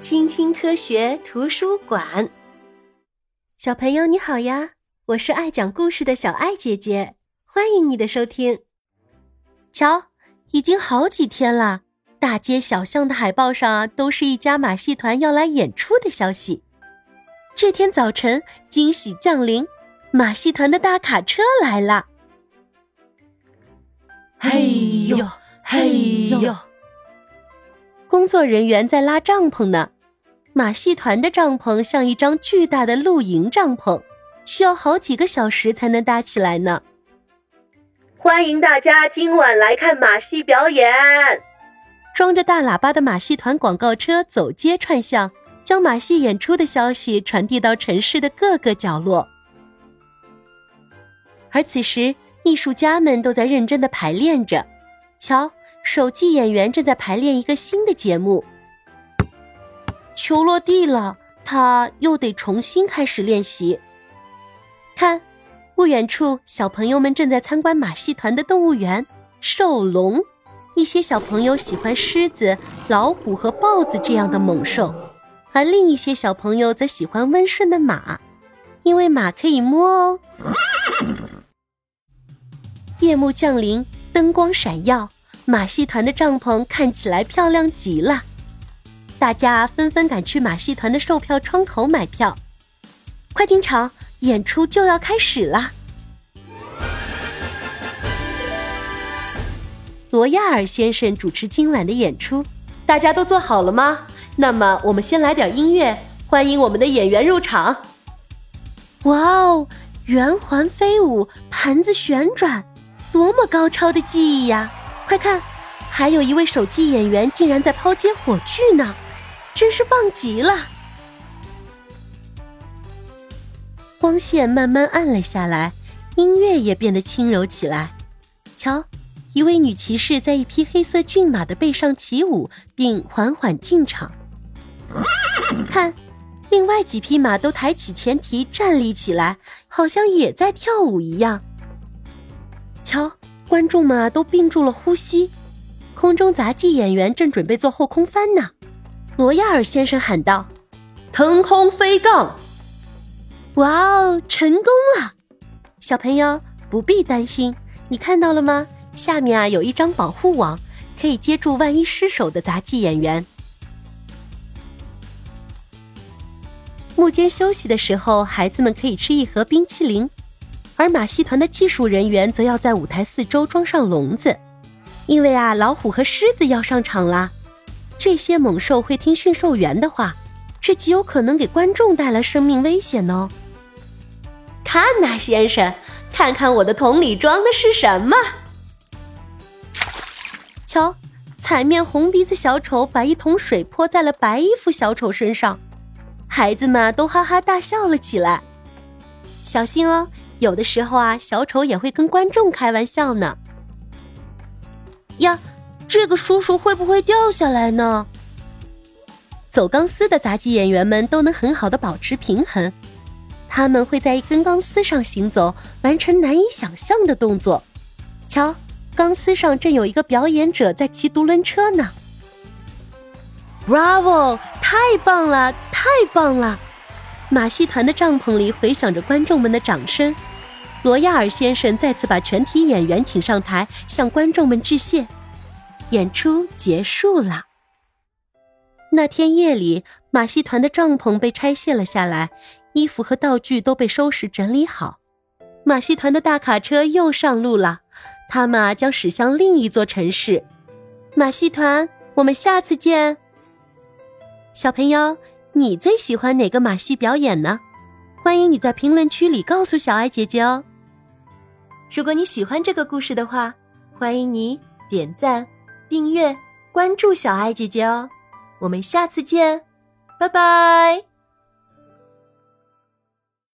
青青科学图书馆，小朋友你好呀！我是爱讲故事的小爱姐姐，欢迎你的收听。瞧，已经好几天了，大街小巷的海报上，都是一家马戏团要来演出的消息。这天早晨，惊喜降临，马戏团的大卡车来了！嘿呦，嘿呦！工作人员在拉帐篷呢，马戏团的帐篷像一张巨大的露营帐篷，需要好几个小时才能搭起来呢。欢迎大家今晚来看马戏表演。装着大喇叭的马戏团广告车走街串巷，将马戏演出的消息传递到城市的各个角落。而此时，艺术家们都在认真的排练着，瞧。手记演员正在排练一个新的节目。球落地了，他又得重新开始练习。看，不远处，小朋友们正在参观马戏团的动物园——兽龙。一些小朋友喜欢狮子、老虎和豹子这样的猛兽，而另一些小朋友则喜欢温顺的马，因为马可以摸哦。夜幕降临，灯光闪耀。马戏团的帐篷看起来漂亮极了，大家纷纷赶去马戏团的售票窗口买票。快进场，演出就要开始了。罗亚尔先生主持今晚的演出，大家都做好了吗？那么我们先来点音乐，欢迎我们的演员入场。哇哦，圆环飞舞，盘子旋转，多么高超的技艺呀！快看，还有一位手机演员竟然在抛接火炬呢，真是棒极了！光线慢慢暗了下来，音乐也变得轻柔起来。瞧，一位女骑士在一匹黑色骏马的背上起舞，并缓缓进场。看，另外几匹马都抬起前蹄站立起来，好像也在跳舞一样。瞧。观众们都屏住了呼吸，空中杂技演员正准备做后空翻呢。罗亚尔先生喊道：“腾空飞杠！”哇哦，成功了！小朋友不必担心，你看到了吗？下面啊有一张保护网，可以接住万一失手的杂技演员。幕间休息的时候，孩子们可以吃一盒冰淇淋。而马戏团的技术人员则要在舞台四周装上笼子，因为啊，老虎和狮子要上场啦。这些猛兽会听驯兽员的话，却极有可能给观众带来生命危险哦。看呐，先生，看看我的桶里装的是什么？瞧，彩面红鼻子小丑把一桶水泼在了白衣服小丑身上，孩子们都哈哈大笑了起来。小心哦！有的时候啊，小丑也会跟观众开玩笑呢。呀，这个叔叔会不会掉下来呢？走钢丝的杂技演员们都能很好的保持平衡，他们会在一根钢丝上行走，完成难以想象的动作。瞧，钢丝上正有一个表演者在骑独轮车呢。Bravo！太棒了，太棒了！马戏团的帐篷里回响着观众们的掌声。罗亚尔先生再次把全体演员请上台，向观众们致谢。演出结束了。那天夜里，马戏团的帐篷被拆卸了下来，衣服和道具都被收拾整理好。马戏团的大卡车又上路了，他们啊将驶向另一座城市。马戏团，我们下次见。小朋友，你最喜欢哪个马戏表演呢？欢迎你在评论区里告诉小爱姐姐哦。如果你喜欢这个故事的话，欢迎你点赞、订阅、关注小爱姐姐哦。我们下次见，拜拜。